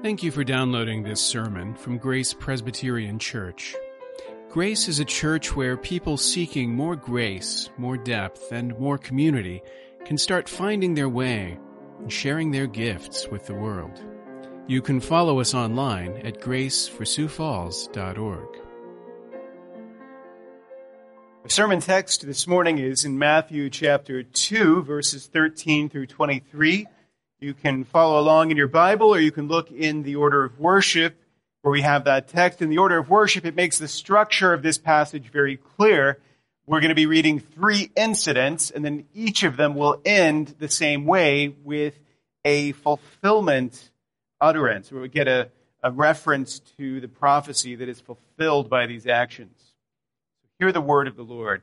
Thank you for downloading this sermon from Grace Presbyterian Church. Grace is a church where people seeking more grace, more depth, and more community can start finding their way and sharing their gifts with the world. You can follow us online at graceforsiouxfalls.org. The sermon text this morning is in Matthew chapter 2, verses 13 through 23. You can follow along in your Bible or you can look in the order of worship where we have that text. In the order of worship, it makes the structure of this passage very clear. We're going to be reading three incidents, and then each of them will end the same way with a fulfillment utterance, where we get a, a reference to the prophecy that is fulfilled by these actions. Hear the word of the Lord.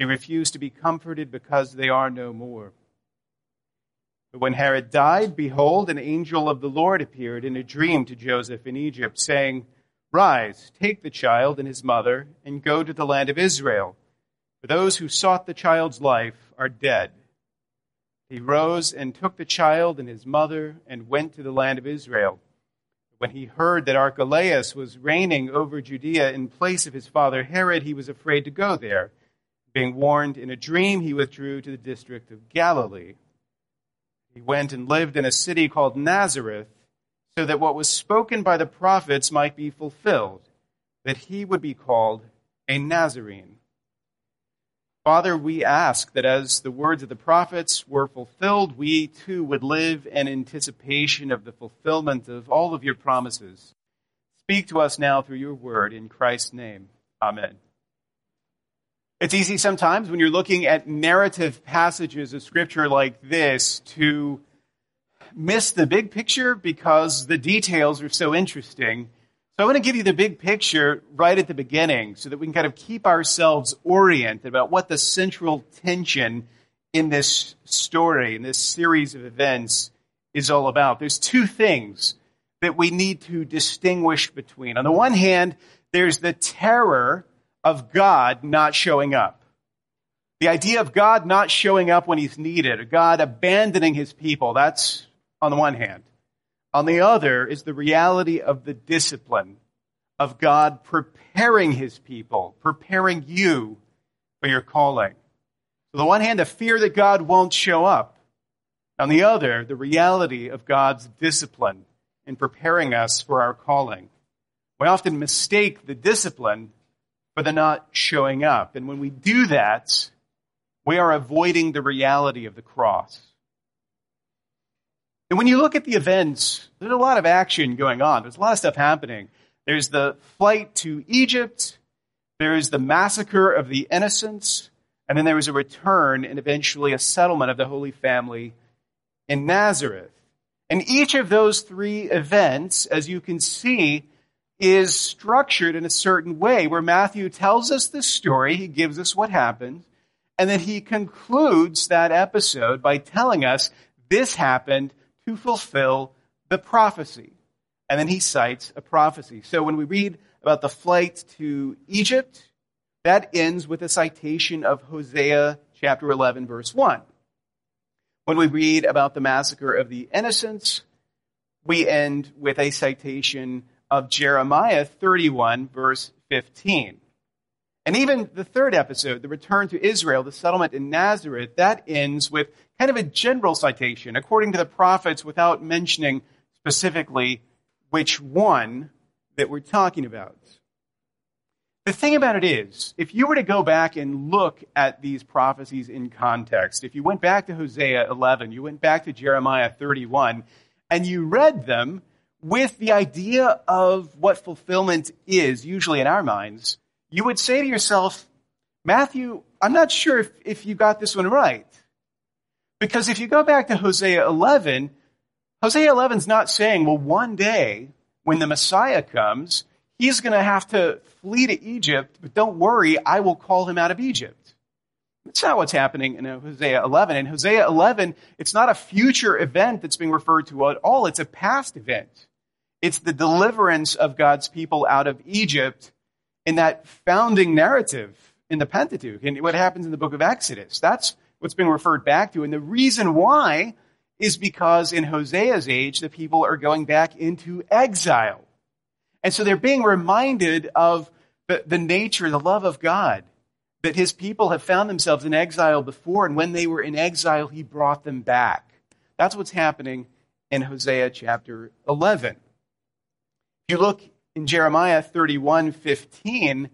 he refuse to be comforted because they are no more. But when Herod died, behold, an angel of the Lord appeared in a dream to Joseph in Egypt, saying, Rise, take the child and his mother, and go to the land of Israel, for those who sought the child's life are dead. He rose and took the child and his mother and went to the land of Israel. When he heard that Archelaus was reigning over Judea in place of his father Herod, he was afraid to go there. Being warned in a dream, he withdrew to the district of Galilee. He went and lived in a city called Nazareth, so that what was spoken by the prophets might be fulfilled, that he would be called a Nazarene. Father, we ask that as the words of the prophets were fulfilled, we too would live in anticipation of the fulfillment of all of your promises. Speak to us now through your word in Christ's name. Amen. It's easy sometimes when you're looking at narrative passages of scripture like this to miss the big picture because the details are so interesting. So I want to give you the big picture right at the beginning so that we can kind of keep ourselves oriented about what the central tension in this story, in this series of events, is all about. There's two things that we need to distinguish between. On the one hand, there's the terror of God not showing up. The idea of God not showing up when he's needed, God abandoning his people, that's on the one hand. On the other is the reality of the discipline of God preparing his people, preparing you for your calling. So, on the one hand, the fear that God won't show up. On the other, the reality of God's discipline in preparing us for our calling. We often mistake the discipline for the not showing up. And when we do that, we are avoiding the reality of the cross. And when you look at the events, there's a lot of action going on. There's a lot of stuff happening. There's the flight to Egypt, there's the massacre of the innocents, and then there was a return and eventually a settlement of the Holy Family in Nazareth. And each of those three events, as you can see, is structured in a certain way where Matthew tells us the story, he gives us what happened, and then he concludes that episode by telling us this happened to fulfill the prophecy. And then he cites a prophecy. So when we read about the flight to Egypt, that ends with a citation of Hosea chapter 11, verse 1. When we read about the massacre of the innocents, we end with a citation of Jeremiah 31, verse 15. And even the third episode, the return to Israel, the settlement in Nazareth, that ends with kind of a general citation, according to the prophets, without mentioning specifically which one that we're talking about. The thing about it is, if you were to go back and look at these prophecies in context, if you went back to Hosea 11, you went back to Jeremiah 31, and you read them with the idea of what fulfillment is, usually in our minds, you would say to yourself, Matthew, I'm not sure if, if you got this one right. Because if you go back to Hosea 11, Hosea 11 is not saying, well, one day when the Messiah comes, he's going to have to flee to Egypt, but don't worry, I will call him out of Egypt. That's not what's happening in Hosea 11. In Hosea 11, it's not a future event that's being referred to at all. It's a past event. It's the deliverance of God's people out of Egypt in that founding narrative in the Pentateuch and what happens in the book of Exodus. That's what's being referred back to. And the reason why is because in Hosea's age, the people are going back into exile. And so they're being reminded of the, the nature, the love of God, that his people have found themselves in exile before. And when they were in exile, he brought them back. That's what's happening in Hosea chapter 11. You look in Jeremiah 31 15,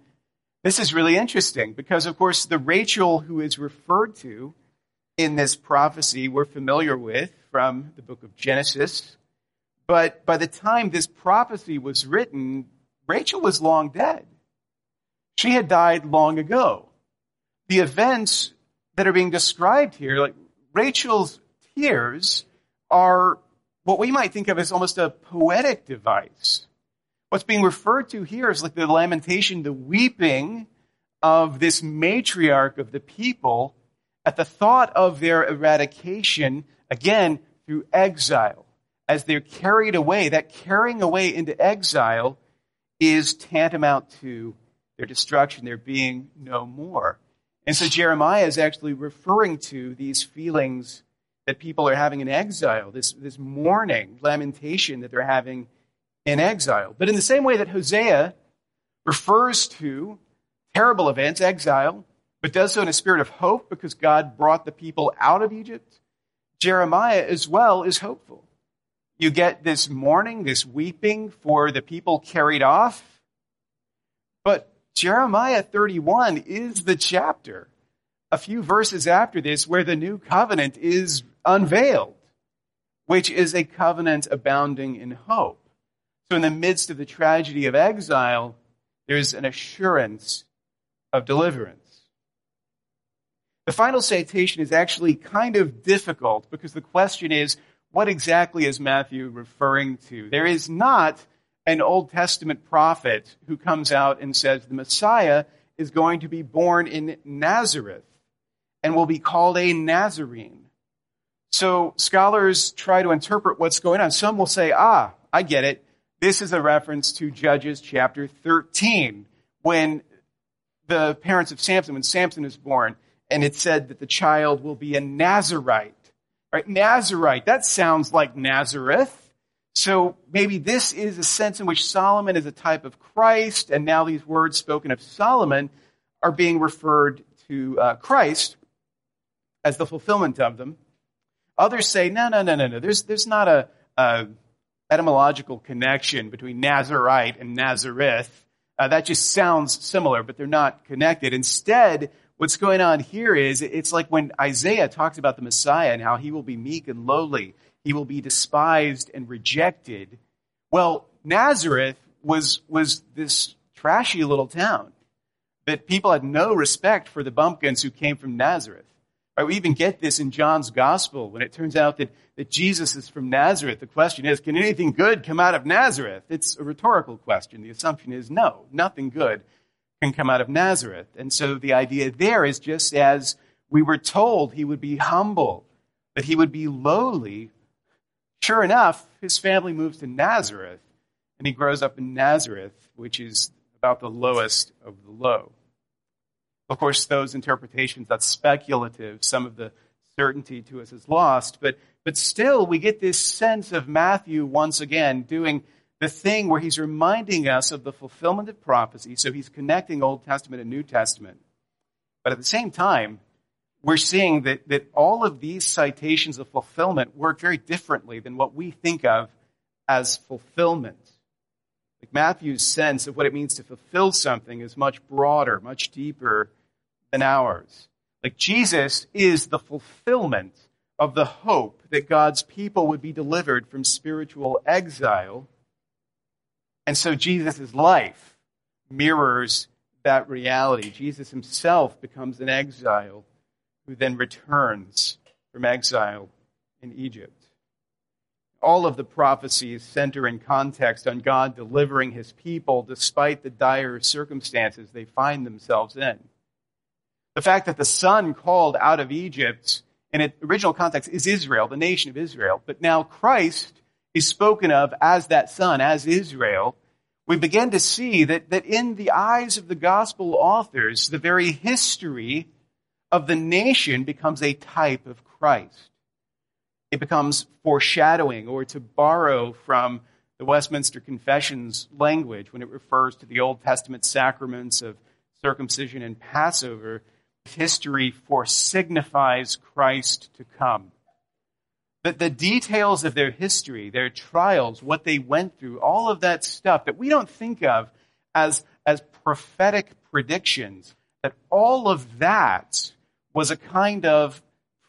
this is really interesting because, of course, the Rachel who is referred to in this prophecy we're familiar with from the book of Genesis. But by the time this prophecy was written, Rachel was long dead. She had died long ago. The events that are being described here, like Rachel's tears, are what we might think of as almost a poetic device. What's being referred to here is like the lamentation, the weeping of this matriarch of the people at the thought of their eradication, again, through exile. As they're carried away, that carrying away into exile is tantamount to their destruction, their being no more. And so Jeremiah is actually referring to these feelings that people are having in exile, this, this mourning, lamentation that they're having in exile. But in the same way that Hosea refers to terrible events, exile, but does so in a spirit of hope because God brought the people out of Egypt, Jeremiah as well is hopeful. You get this mourning, this weeping for the people carried off. But Jeremiah 31 is the chapter, a few verses after this, where the new covenant is unveiled, which is a covenant abounding in hope. So, in the midst of the tragedy of exile, there's an assurance of deliverance. The final citation is actually kind of difficult because the question is what exactly is Matthew referring to? There is not an Old Testament prophet who comes out and says the Messiah is going to be born in Nazareth and will be called a Nazarene. So scholars try to interpret what's going on. Some will say, ah, I get it. This is a reference to Judges chapter 13, when the parents of Samson, when Samson is born, and it said that the child will be a Nazarite. Right? Nazarite, that sounds like Nazareth. So maybe this is a sense in which Solomon is a type of Christ, and now these words spoken of Solomon are being referred to uh, Christ as the fulfillment of them. Others say, no, no, no, no, no. There's, there's not a, a etymological connection between Nazarite and Nazareth. Uh, that just sounds similar, but they're not connected. Instead, what's going on here is it's like when Isaiah talks about the Messiah and how he will be meek and lowly, he will be despised and rejected. Well, Nazareth was, was this trashy little town that people had no respect for the bumpkins who came from Nazareth. Right, we even get this in John's gospel when it turns out that, that Jesus is from Nazareth. The question is, can anything good come out of Nazareth? It's a rhetorical question. The assumption is no, nothing good can come out of Nazareth. And so the idea there is just as we were told he would be humble, that he would be lowly. Sure enough, his family moves to Nazareth, and he grows up in Nazareth, which is about the lowest of the low. Of course, those interpretations, that's speculative. Some of the certainty to us is lost. But, but still, we get this sense of Matthew once again doing the thing where he's reminding us of the fulfillment of prophecy. So he's connecting Old Testament and New Testament. But at the same time, we're seeing that, that all of these citations of fulfillment work very differently than what we think of as fulfillment. Like Matthew's sense of what it means to fulfill something is much broader, much deeper than ours. Like Jesus is the fulfillment of the hope that God's people would be delivered from spiritual exile. And so Jesus' life mirrors that reality. Jesus himself becomes an exile who then returns from exile in Egypt. All of the prophecies center in context on God delivering his people despite the dire circumstances they find themselves in. The fact that the son called out of Egypt in its original context is Israel, the nation of Israel, but now Christ is spoken of as that son, as Israel, we begin to see that, that in the eyes of the gospel authors, the very history of the nation becomes a type of Christ. It becomes foreshadowing, or to borrow from the Westminster Confession's language when it refers to the Old Testament sacraments of circumcision and Passover, history foresignifies Christ to come. That the details of their history, their trials, what they went through, all of that stuff that we don't think of as, as prophetic predictions, that all of that was a kind of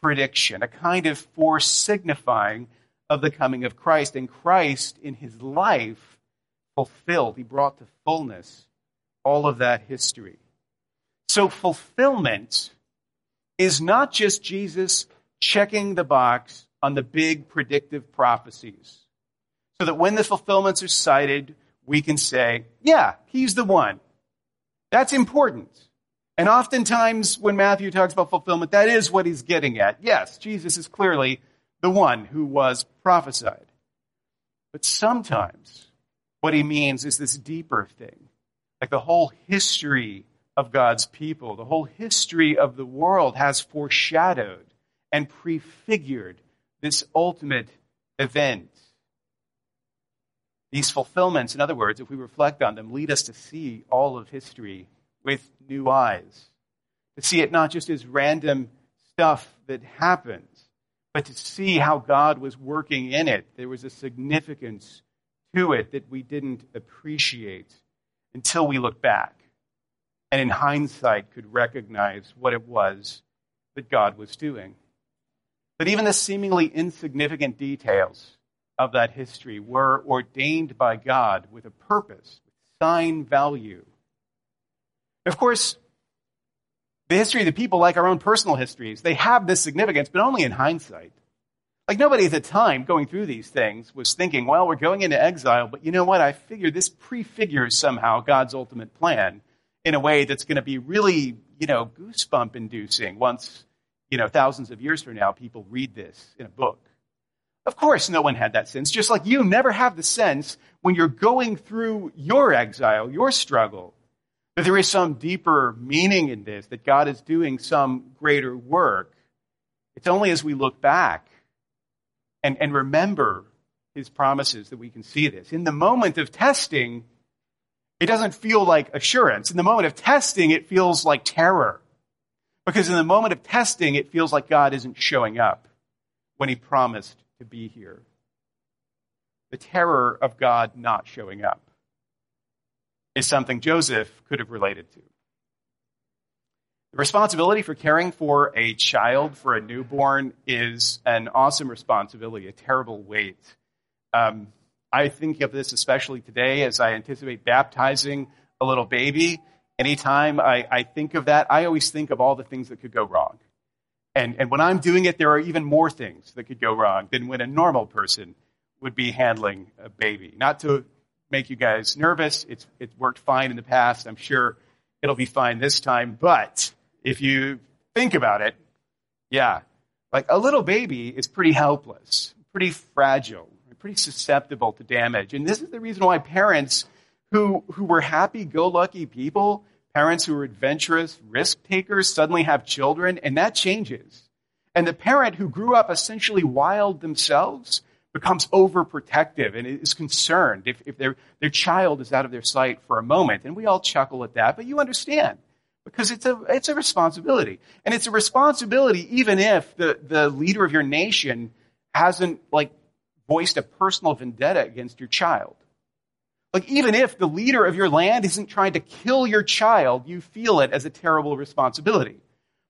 prediction, a kind of foresignifying of the coming of Christ. And Christ, in his life, fulfilled, he brought to fullness all of that history. So, fulfillment is not just Jesus checking the box on the big predictive prophecies. So that when the fulfillments are cited, we can say, yeah, he's the one. That's important. And oftentimes, when Matthew talks about fulfillment, that is what he's getting at. Yes, Jesus is clearly the one who was prophesied. But sometimes, what he means is this deeper thing. Like the whole history of God's people, the whole history of the world has foreshadowed and prefigured this ultimate event. These fulfillments, in other words, if we reflect on them, lead us to see all of history with new eyes. To see it not just as random stuff that happens, but to see how God was working in it. There was a significance to it that we didn't appreciate until we look back and in hindsight could recognize what it was that God was doing. But even the seemingly insignificant details of that history were ordained by God with a purpose, sign value of course, the history of the people, like our own personal histories, they have this significance, but only in hindsight. Like nobody at the time going through these things was thinking, well, we're going into exile, but you know what? I figure this prefigures somehow God's ultimate plan in a way that's going to be really, you know, goosebump inducing once, you know, thousands of years from now people read this in a book. Of course, no one had that sense, just like you never have the sense when you're going through your exile, your struggle, that there is some deeper meaning in this, that God is doing some greater work. It's only as we look back and, and remember his promises that we can see this. In the moment of testing, it doesn't feel like assurance. In the moment of testing, it feels like terror. Because in the moment of testing, it feels like God isn't showing up when he promised to be here. The terror of God not showing up is something Joseph could have related to. The responsibility for caring for a child, for a newborn, is an awesome responsibility, a terrible weight. Um, I think of this especially today as I anticipate baptizing a little baby. Anytime I, I think of that, I always think of all the things that could go wrong. And, and when I'm doing it, there are even more things that could go wrong than when a normal person would be handling a baby. Not to make you guys nervous. It's, it's worked fine in the past. I'm sure it'll be fine this time. But if you think about it, yeah, like a little baby is pretty helpless, pretty fragile, pretty susceptible to damage. And this is the reason why parents who, who were happy go lucky people, parents who were adventurous, risk takers, suddenly have children, and that changes. And the parent who grew up essentially wild themselves becomes overprotective and is concerned if, if their, their child is out of their sight for a moment. And we all chuckle at that, but you understand because it's a, it's a responsibility. And it's a responsibility even if the, the leader of your nation hasn't like voiced a personal vendetta against your child. Like, even if the leader of your land isn't trying to kill your child, you feel it as a terrible responsibility.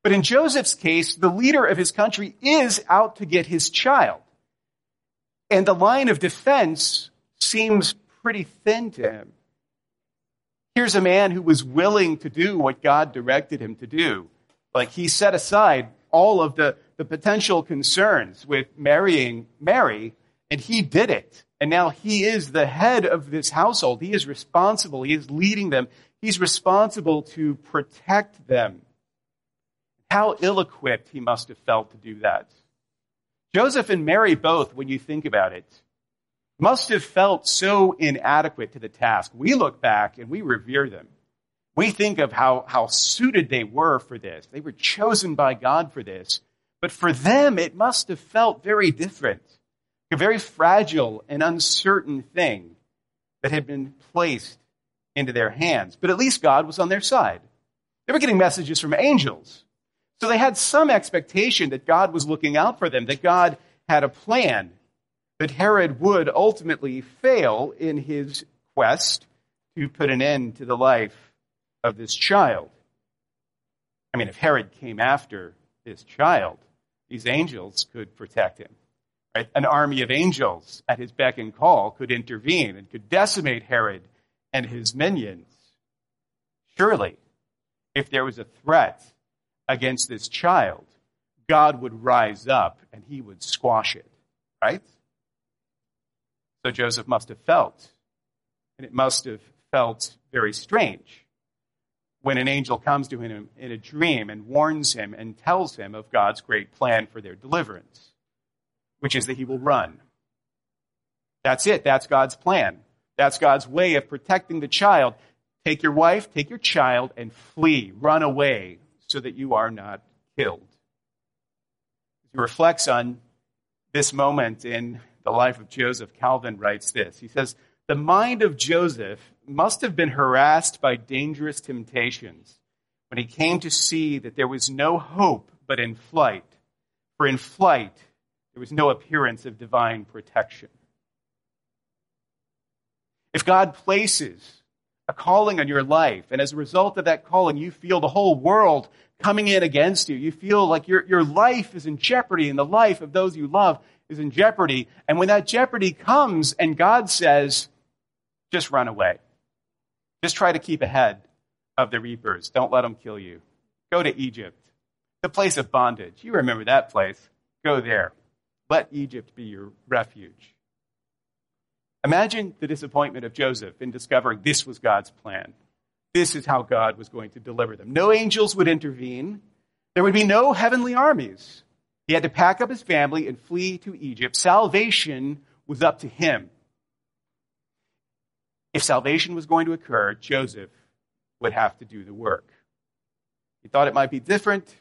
But in Joseph's case, the leader of his country is out to get his child. And the line of defense seems pretty thin to him. Here's a man who was willing to do what God directed him to do. Like he set aside all of the, the potential concerns with marrying Mary, and he did it. And now he is the head of this household. He is responsible. He is leading them. He's responsible to protect them. How ill equipped he must have felt to do that. Joseph and Mary both, when you think about it, must have felt so inadequate to the task. We look back and we revere them. We think of how, how suited they were for this. They were chosen by God for this. But for them, it must have felt very different. A very fragile and uncertain thing that had been placed into their hands. But at least God was on their side. They were getting messages from angels. So they had some expectation that God was looking out for them, that God had a plan, that Herod would ultimately fail in his quest to put an end to the life of this child. I mean, if Herod came after this child, these angels could protect him. Right? An army of angels at his beck and call could intervene and could decimate Herod and his minions. Surely, if there was a threat against this child, God would rise up and he would squash it, right? So Joseph must have felt, and it must have felt very strange when an angel comes to him in a dream and warns him and tells him of God's great plan for their deliverance, which is that he will run. That's it. That's God's plan. That's God's way of protecting the child. Take your wife, take your child, and flee. Run away so that you are not killed. He reflects on this moment in the life of Joseph, Calvin writes this. He says, The mind of Joseph must have been harassed by dangerous temptations when he came to see that there was no hope but in flight. For in flight, there was no appearance of divine protection. If God places a calling on your life. And as a result of that calling, you feel the whole world coming in against you. You feel like your, your life is in jeopardy and the life of those you love is in jeopardy. And when that jeopardy comes and God says, just run away. Just try to keep ahead of the reapers. Don't let them kill you. Go to Egypt, the place of bondage. You remember that place. Go there. Let Egypt be your refuge. Imagine the disappointment of Joseph in discovering this was God's plan. This is how God was going to deliver them. No angels would intervene. There would be no heavenly armies. He had to pack up his family and flee to Egypt. Salvation was up to him. If salvation was going to occur, Joseph would have to do the work. He thought it might be different,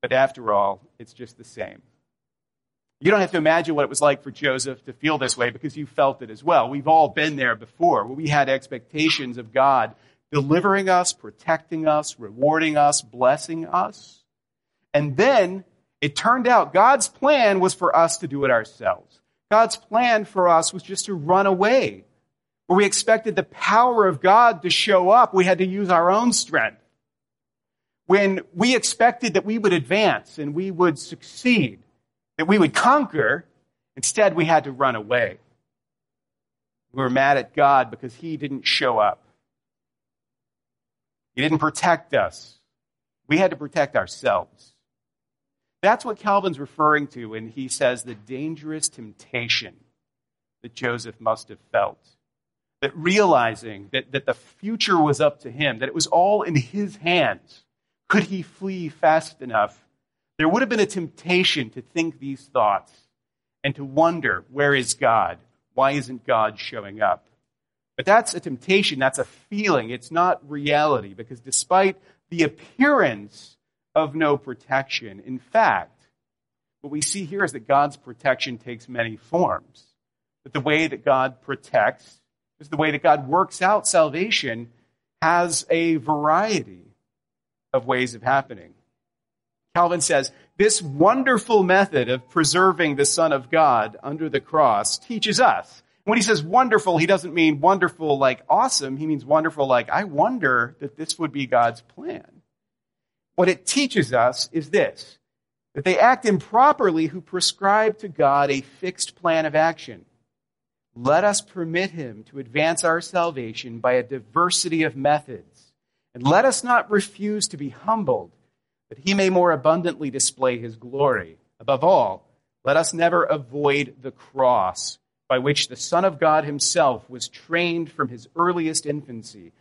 but after all, it's just the same. You don't have to imagine what it was like for Joseph to feel this way because you felt it as well. We've all been there before we had expectations of God delivering us, protecting us, rewarding us, blessing us. And then it turned out God's plan was for us to do it ourselves. God's plan for us was just to run away. Where we expected the power of God to show up, we had to use our own strength. When we expected that we would advance and we would succeed, that we would conquer. Instead, we had to run away. We were mad at God because He didn't show up. He didn't protect us. We had to protect ourselves. That's what Calvin's referring to when he says the dangerous temptation that Joseph must have felt. That realizing that, that the future was up to him, that it was all in his hands. Could he flee fast enough there would have been a temptation to think these thoughts and to wonder, where is God? Why isn't God showing up? But that's a temptation, that's a feeling, it's not reality, because despite the appearance of no protection, in fact, what we see here is that God's protection takes many forms. That the way that God protects is the way that God works out salvation has a variety of ways of happening. Calvin says, this wonderful method of preserving the Son of God under the cross teaches us. When he says wonderful, he doesn't mean wonderful like awesome. He means wonderful like, I wonder that this would be God's plan. What it teaches us is this that they act improperly who prescribe to God a fixed plan of action. Let us permit him to advance our salvation by a diversity of methods. And let us not refuse to be humbled, that he may more abundantly display his glory. Above all, let us never avoid the cross by which the Son of God himself was trained from his earliest infancy.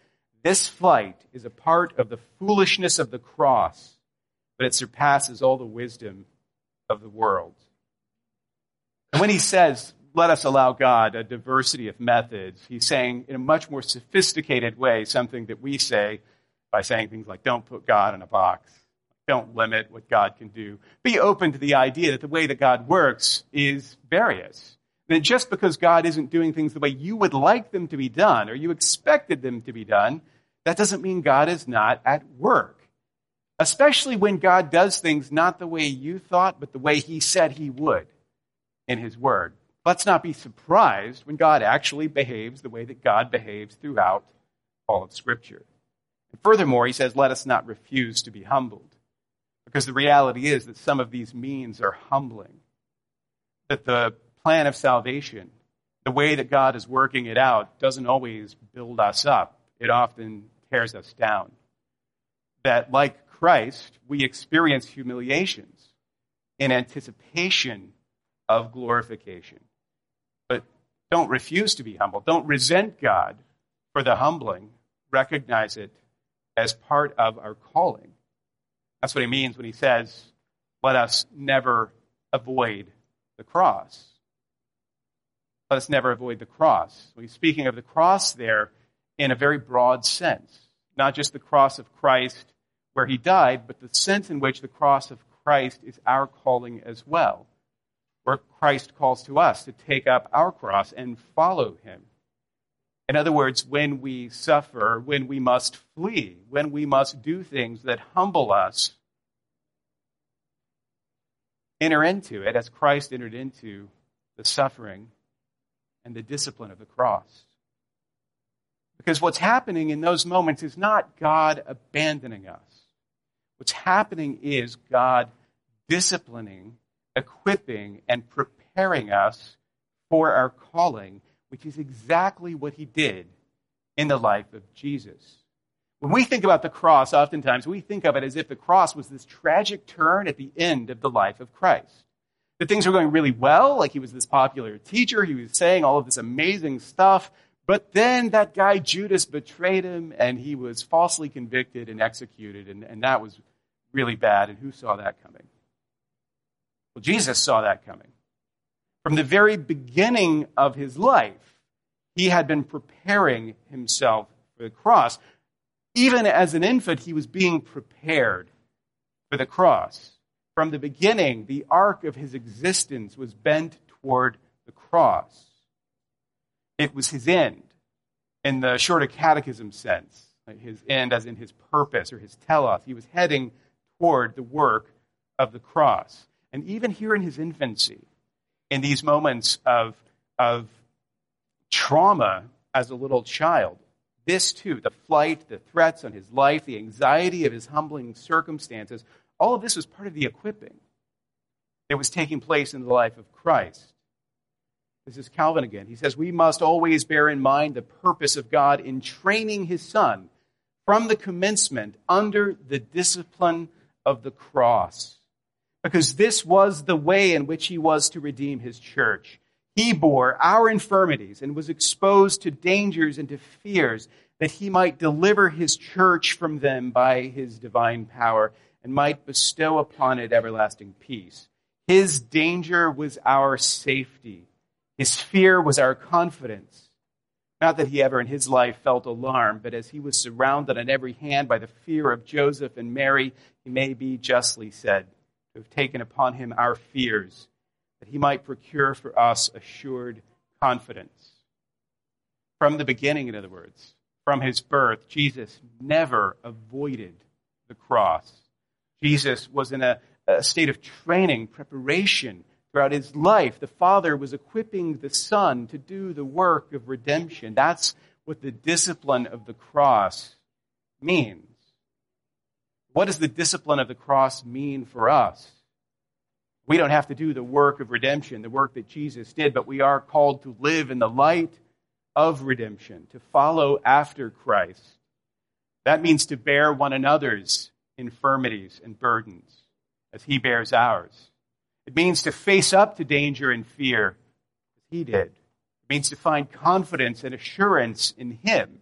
This flight is a part of the foolishness of the cross, but it surpasses all the wisdom of the world. And when he says, let us allow God a diversity of methods, he's saying in a much more sophisticated way something that we say by saying things like, don't put God in a box. Don't limit what God can do. Be open to the idea that the way that God works is various that just because God isn't doing things the way you would like them to be done or you expected them to be done, that doesn't mean God is not at work. Especially when God does things not the way you thought, but the way He said He would in His Word. Let's not be surprised when God actually behaves the way that God behaves throughout all of Scripture. And furthermore, He says, let us not refuse to be humbled. Because the reality is that some of these means are humbling. That the plan of salvation, the way that God is working it out, doesn't always build us up. It often tears us down. That, like Christ, we experience humiliations in anticipation of glorification. But don't refuse to be humble. Don't resent God for the humbling. Recognize it as part of our calling. That's what he means when he says, let us never avoid the cross let us never avoid the cross. So he's speaking of the cross there in a very broad sense, not just the cross of Christ where he died, but the sense in which the cross of Christ is our calling as well, where Christ calls to us to take up our cross and follow him. In other words, when we suffer, when we must flee, when we must do things that humble us, enter into it as Christ entered into the suffering and the discipline of the cross. Because what's happening in those moments is not God abandoning us. What's happening is God disciplining, equipping, and preparing us for our calling, which is exactly what he did in the life of Jesus. When we think about the cross, oftentimes we think of it as if the cross was this tragic turn at the end of the life of Christ that things were going really well, like he was this popular teacher, he was saying all of this amazing stuff, but then that guy Judas betrayed him and he was falsely convicted and executed, and, and that was really bad. And who saw that coming? Well, Jesus saw that coming. From the very beginning of his life, he had been preparing himself for the cross. Even as an infant, he was being prepared for the cross. From the beginning, the arc of his existence was bent toward the cross. It was his end in the shorter catechism sense, his end as in his purpose or his telos. He was heading toward the work of the cross. And even here in his infancy, in these moments of, of trauma as a little child, this too, the flight, the threats on his life, the anxiety of his humbling circumstances, all of this was part of the equipping that was taking place in the life of Christ. This is Calvin again. He says, We must always bear in mind the purpose of God in training his Son from the commencement under the discipline of the cross. Because this was the way in which he was to redeem his church. He bore our infirmities and was exposed to dangers and to fears that he might deliver his church from them by his divine power and might bestow upon it everlasting peace. His danger was our safety. His fear was our confidence. Not that he ever in his life felt alarm, but as he was surrounded on every hand by the fear of Joseph and Mary, he may be justly said to have taken upon him our fears, that he might procure for us assured confidence. From the beginning, in other words, from his birth, Jesus never avoided the cross. Jesus was in a, a state of training, preparation Throughout his life, the Father was equipping the Son to do the work of redemption. That's what the discipline of the cross means. What does the discipline of the cross mean for us? We don't have to do the work of redemption, the work that Jesus did, but we are called to live in the light of redemption, to follow after Christ. That means to bear one another's infirmities and burdens as he bears ours. It means to face up to danger and fear as he did. It means to find confidence and assurance in him,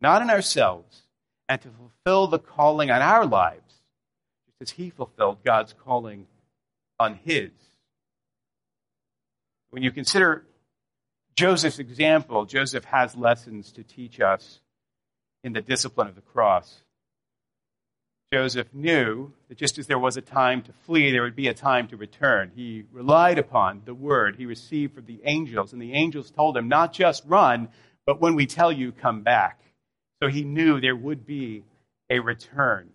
not in ourselves, and to fulfill the calling on our lives, just as he fulfilled God's calling on his. When you consider Joseph's example, Joseph has lessons to teach us in the discipline of the cross. Joseph knew that just as there was a time to flee, there would be a time to return. He relied upon the word he received from the angels, and the angels told him, not just run, but when we tell you, come back. So he knew there would be a return.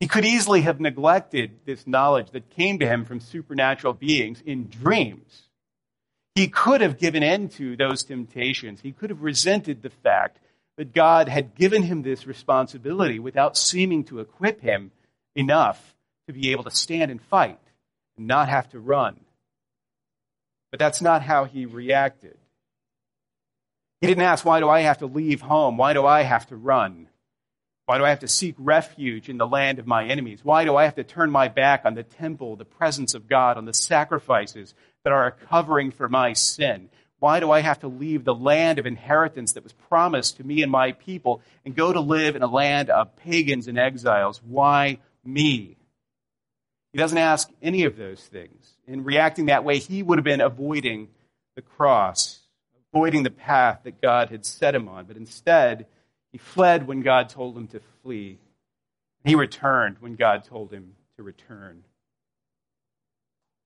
He could easily have neglected this knowledge that came to him from supernatural beings in dreams. He could have given in to those temptations. He could have resented the fact that God had given him this responsibility without seeming to equip him enough to be able to stand and fight and not have to run. But that's not how he reacted. He didn't ask, Why do I have to leave home? Why do I have to run? Why do I have to seek refuge in the land of my enemies? Why do I have to turn my back on the temple, the presence of God, on the sacrifices that are a covering for my sin? Why do I have to leave the land of inheritance that was promised to me and my people and go to live in a land of pagans and exiles? Why me? He doesn't ask any of those things. In reacting that way, he would have been avoiding the cross, avoiding the path that God had set him on. But instead, he fled when God told him to flee. He returned when God told him to return.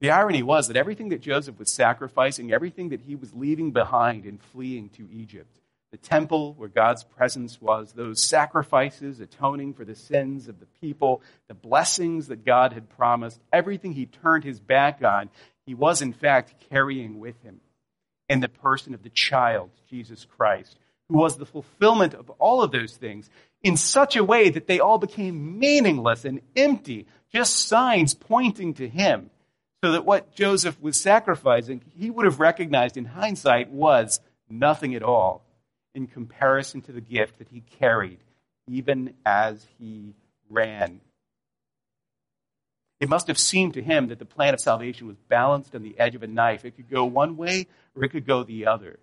The irony was that everything that Joseph was sacrificing, everything that he was leaving behind in fleeing to Egypt, the temple where God's presence was, those sacrifices atoning for the sins of the people, the blessings that God had promised, everything he turned his back on, he was in fact carrying with him in the person of the child, Jesus Christ, who was the fulfillment of all of those things in such a way that they all became meaningless and empty, just signs pointing to him so that what Joseph was sacrificing, he would have recognized in hindsight was nothing at all in comparison to the gift that he carried, even as he ran. It must have seemed to him that the plan of salvation was balanced on the edge of a knife. It could go one way or it could go the other.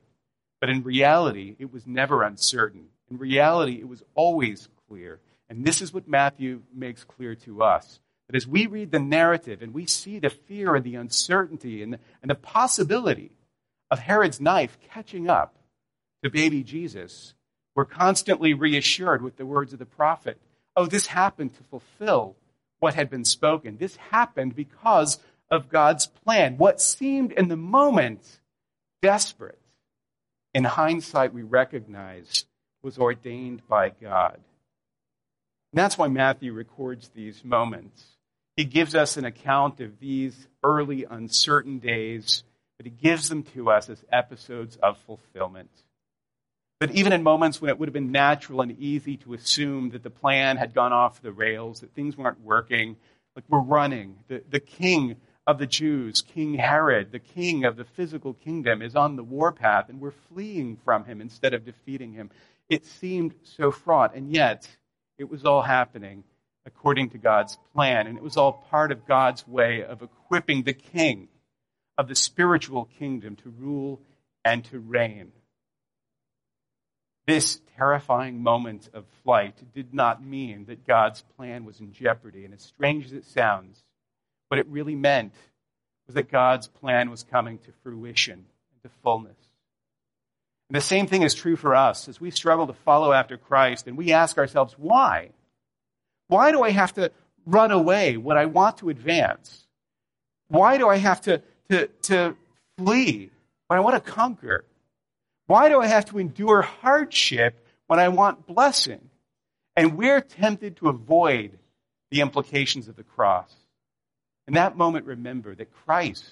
But in reality, it was never uncertain. In reality, it was always clear. And this is what Matthew makes clear to us That as we read the narrative and we see the fear and the uncertainty and the, and the possibility of Herod's knife catching up to baby Jesus, we're constantly reassured with the words of the prophet. Oh, this happened to fulfill what had been spoken. This happened because of God's plan. What seemed in the moment desperate, in hindsight, we recognize was ordained by God. And that's why Matthew records these moments he gives us an account of these early uncertain days, but he gives them to us as episodes of fulfillment. But even in moments when it would have been natural and easy to assume that the plan had gone off the rails, that things weren't working, like we're running, the, the king of the Jews, King Herod, the king of the physical kingdom, is on the warpath, and we're fleeing from him instead of defeating him. It seemed so fraught, and yet it was all happening according to God's plan. And it was all part of God's way of equipping the king of the spiritual kingdom to rule and to reign. This terrifying moment of flight did not mean that God's plan was in jeopardy. And as strange as it sounds, what it really meant was that God's plan was coming to fruition and to fullness. And the same thing is true for us as we struggle to follow after Christ and we ask ourselves, why? Why do I have to run away when I want to advance? Why do I have to, to, to flee when I want to conquer? Why do I have to endure hardship when I want blessing? And we're tempted to avoid the implications of the cross. In that moment, remember that Christ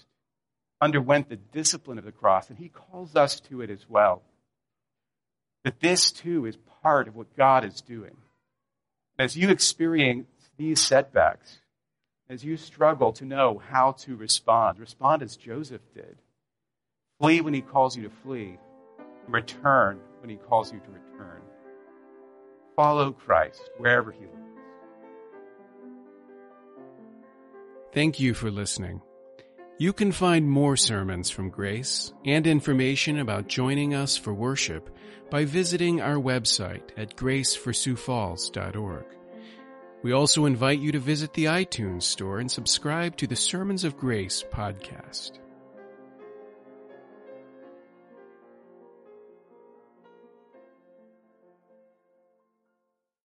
underwent the discipline of the cross, and he calls us to it as well. That this too is part of what God is doing. As you experience these setbacks, as you struggle to know how to respond, respond as Joseph did. Flee when he calls you to flee, return when he calls you to return. Follow Christ wherever he leads. Thank you for listening. You can find more sermons from Grace and information about joining us for worship by visiting our website at graceforsiouxfalls.org. We also invite you to visit the iTunes store and subscribe to the Sermons of Grace podcast.